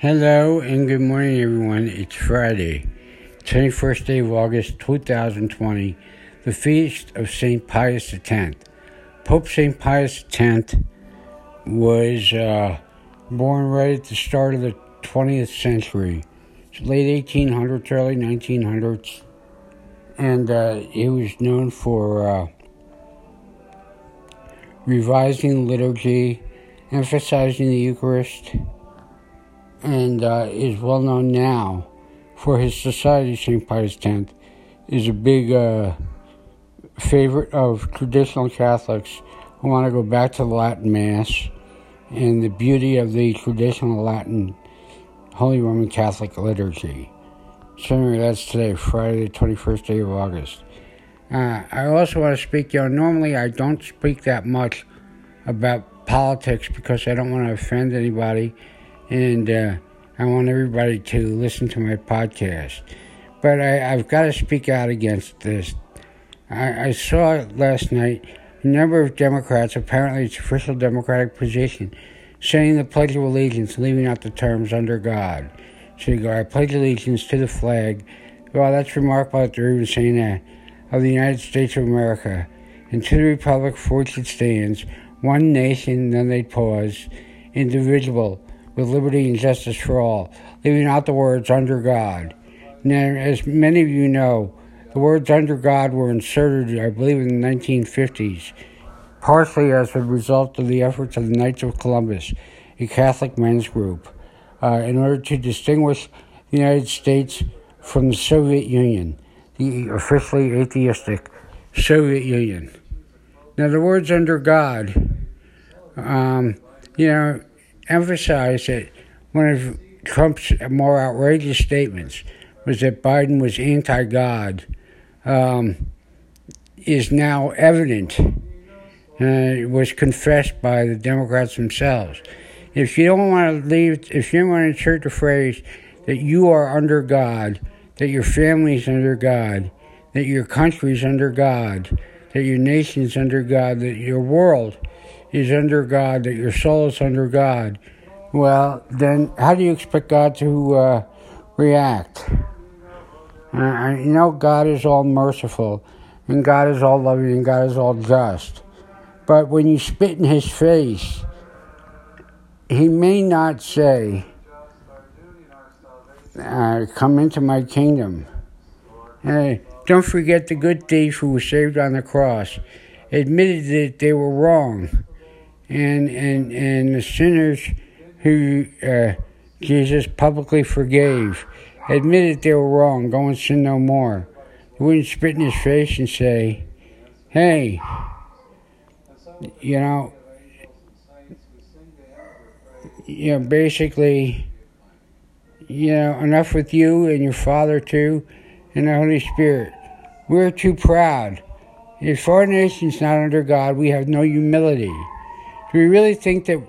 Hello and good morning, everyone. It's Friday, 21st day of August 2020, the feast of St. Pius X. Pope St. Pius X was uh, born right at the start of the 20th century, late 1800s, early 1900s, and uh, he was known for uh, revising liturgy, emphasizing the Eucharist and uh, is well known now for his society, St. Pius X, is a big uh, favorite of traditional Catholics who want to go back to the Latin Mass and the beauty of the traditional Latin Holy Roman Catholic liturgy. So, anyway, that's today, Friday, the 21st day of August. Uh, I also want to speak, you know, normally I don't speak that much about politics because I don't want to offend anybody and uh, I want everybody to listen to my podcast. But I, have got to speak out against this. I, I saw last night a number of Democrats, apparently it's official Democratic position, saying the Pledge of Allegiance, leaving out the terms under God. So you go, I pledge allegiance to the flag. Well, that's remarkable that they're even saying that. Of the United States of America, and to the republic for which it stands, one nation, then they pause, indivisible, with liberty and justice for all, leaving out the words under God. Now, as many of you know, the words under God were inserted, I believe, in the 1950s, partially as a result of the efforts of the Knights of Columbus, a Catholic men's group, uh, in order to distinguish the United States from the Soviet Union, the officially atheistic Soviet Union. Now, the words under God, um, you know, emphasize that one of Trump's more outrageous statements was that Biden was anti God, um, is now evident. Uh, it was confessed by the Democrats themselves. If you don't want to leave, if you don't want to insert the phrase that you are under God, that your family is under God, that your country is under God, that your nation is under God, that your world is under God, that your soul is under God, well, then how do you expect God to uh, react? Uh, you know, God is all merciful, and God is all loving, and God is all just. But when you spit in his face, he may not say, uh, Come into my kingdom. don't forget the good thief who was saved on the cross, admitted that they were wrong and and and the sinners who uh, Jesus publicly forgave, admitted they were wrong, go and sin no more. He wouldn't spit in his face and say, "Hey, you know." You know, basically, you know, enough with you and your Father too, and the Holy Spirit. We're too proud. If our nation's not under God, we have no humility. Do we really think that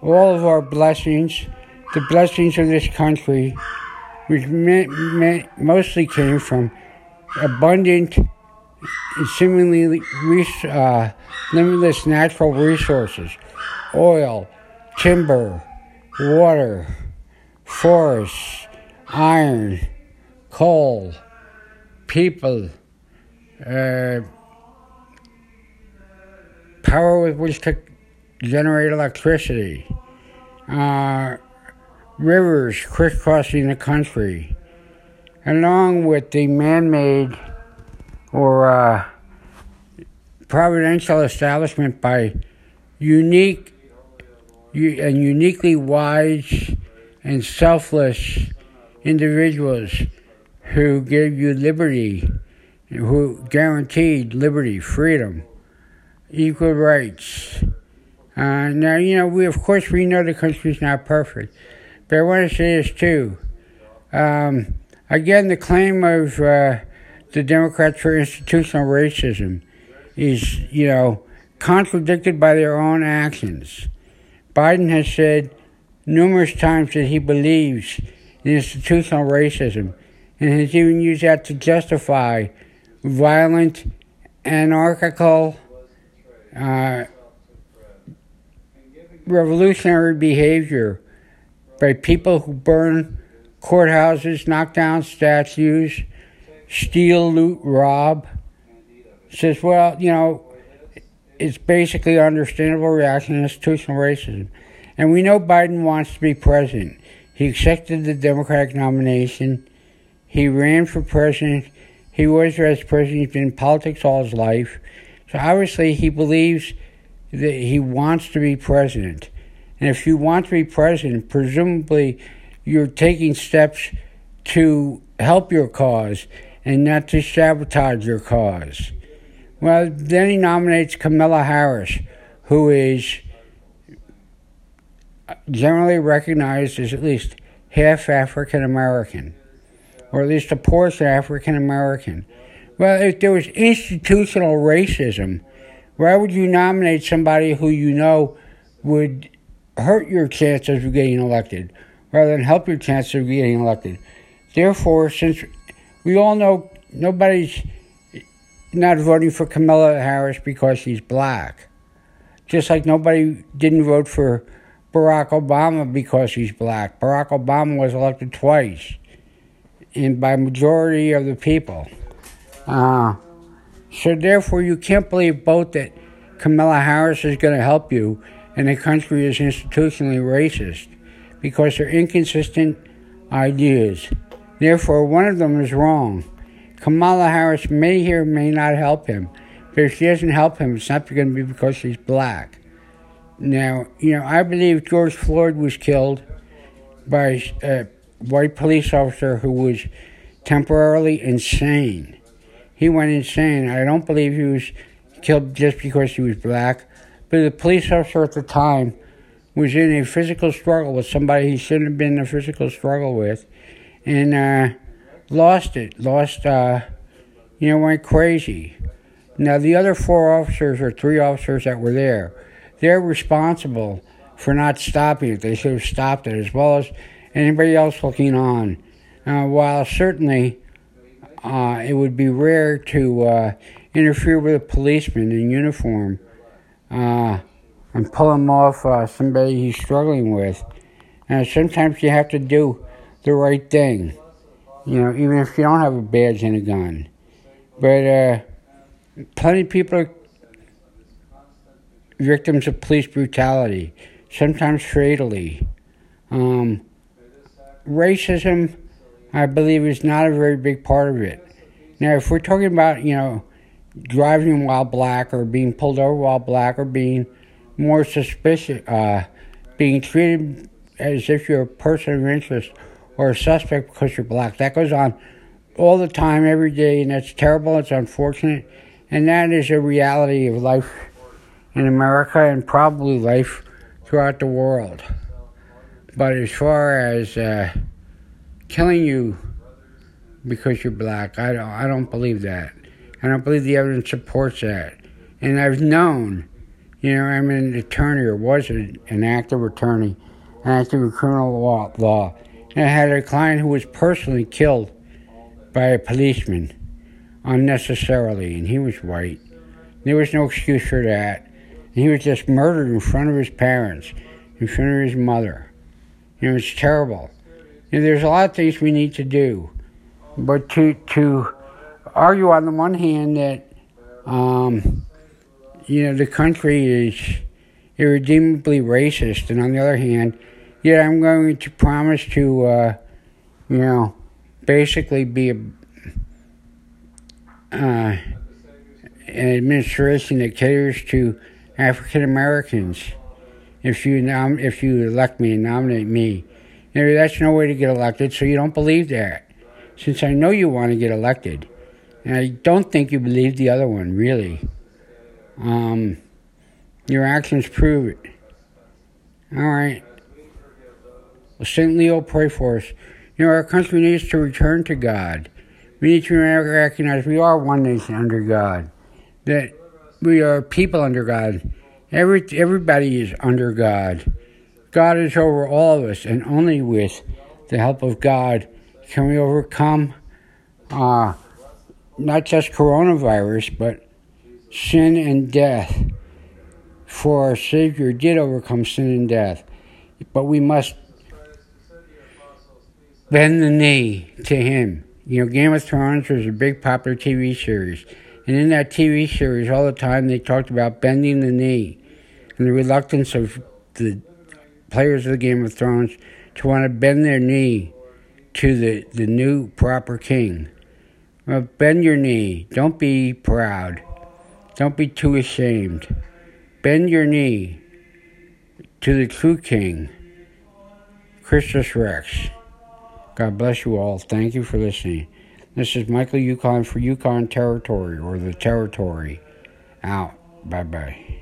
all of our blessings, the blessings of this country, which mostly came from abundant, and seemingly uh, limitless natural resources oil, timber, water, forests, iron, coal, people, uh, power with which to generate electricity, uh, rivers crisscrossing the country, along with the man made or uh, providential establishment by unique and uniquely wise and selfless individuals who gave you liberty, who guaranteed liberty, freedom, equal rights uh, now, you know, we of course we know the country's not perfect, but I want to say this too. Um, again, the claim of uh, the Democrats for institutional racism is, you know, contradicted by their own actions. Biden has said numerous times that he believes in institutional racism and has even used that to justify violent, anarchical, uh, revolutionary behavior by people who burn courthouses, knock down statues, steal, loot, rob. Says, well, you know, it's basically understandable reaction to institutional racism. And we know Biden wants to be president. He accepted the Democratic nomination. He ran for president. He was vice president. He's been in politics all his life. So obviously, he believes he wants to be president. And if you want to be president, presumably you're taking steps to help your cause and not to sabotage your cause. Well, then he nominates Kamala Harris, who is generally recognized as at least half African American, or at least a portion African American. Well, if there was institutional racism, why would you nominate somebody who you know would hurt your chances of getting elected rather than help your chances of getting elected? Therefore, since we all know nobody's not voting for Kamala Harris because she's black, just like nobody didn't vote for Barack Obama because he's black. Barack Obama was elected twice, and by majority of the people. Uh, so therefore, you can't believe both that Kamala Harris is going to help you and the country is institutionally racist because they're inconsistent ideas. Therefore, one of them is wrong. Kamala Harris may or may not help him, but if she doesn't help him, it's not going to be because she's black. Now, you know, I believe George Floyd was killed by a white police officer who was temporarily insane. He went insane. I don't believe he was killed just because he was black, but the police officer at the time was in a physical struggle with somebody he shouldn't have been in a physical struggle with, and uh, lost it. Lost, uh, you know, went crazy. Now, the other four officers or three officers that were there, they're responsible for not stopping it. They should have stopped it as well as anybody else looking on. Uh, while certainly uh, it would be rare to uh, interfere with a policeman in uniform uh, and pull him off uh, somebody he's struggling with. And sometimes you have to do the right thing, you know, even if you don't have a badge and a gun. But uh, plenty of people are victims of police brutality, sometimes fatally. Um, racism, I believe, is not a very big part of it. Now, if we're talking about, you know, driving while black or being pulled over while black or being more suspicious, uh, being treated as if you're a person of interest or a suspect because you're black, that goes on all the time, every day, and that's terrible, it's unfortunate, and that is a reality of life in America and probably life throughout the world. But as far as uh, killing you because you're black, I don't, I don't believe that. I don't believe the evidence supports that. And I've known, you know, I'm an attorney or was an active attorney, an active criminal law, law. And I had a client who was personally killed by a policeman unnecessarily, and he was white. There was no excuse for that. He was just murdered in front of his parents, in front of his mother. You know, it's terrible. You know, there's a lot of things we need to do, but to to argue on the one hand that um, you know the country is irredeemably racist, and on the other hand, yet I'm going to promise to uh, you know basically be a uh, an administration that caters to African Americans. If you nom- if you elect me and nominate me, know, that's no way to get elected. So you don't believe that. Since I know you want to get elected, and I don't think you believe the other one really. Um, your actions prove it. All right. Well, St. Leo, pray for us. You know, our country needs to return to God. We need to recognize we are one nation under God. That we are people under God. Every, everybody is under God. God is over all of us, and only with the help of God can we overcome uh, not just coronavirus, but sin and death. For our Savior did overcome sin and death, but we must bend the knee to him. You know, Game of Thrones was a big popular TV series. And in that TV series, all the time they talked about bending the knee and the reluctance of the players of the Game of Thrones to want to bend their knee to the, the new proper king. Well, bend your knee. Don't be proud. Don't be too ashamed. Bend your knee to the true king, Christus Rex. God bless you all. Thank you for listening. This is Michael Yukon for Yukon Territory or the Territory. Out. Bye bye.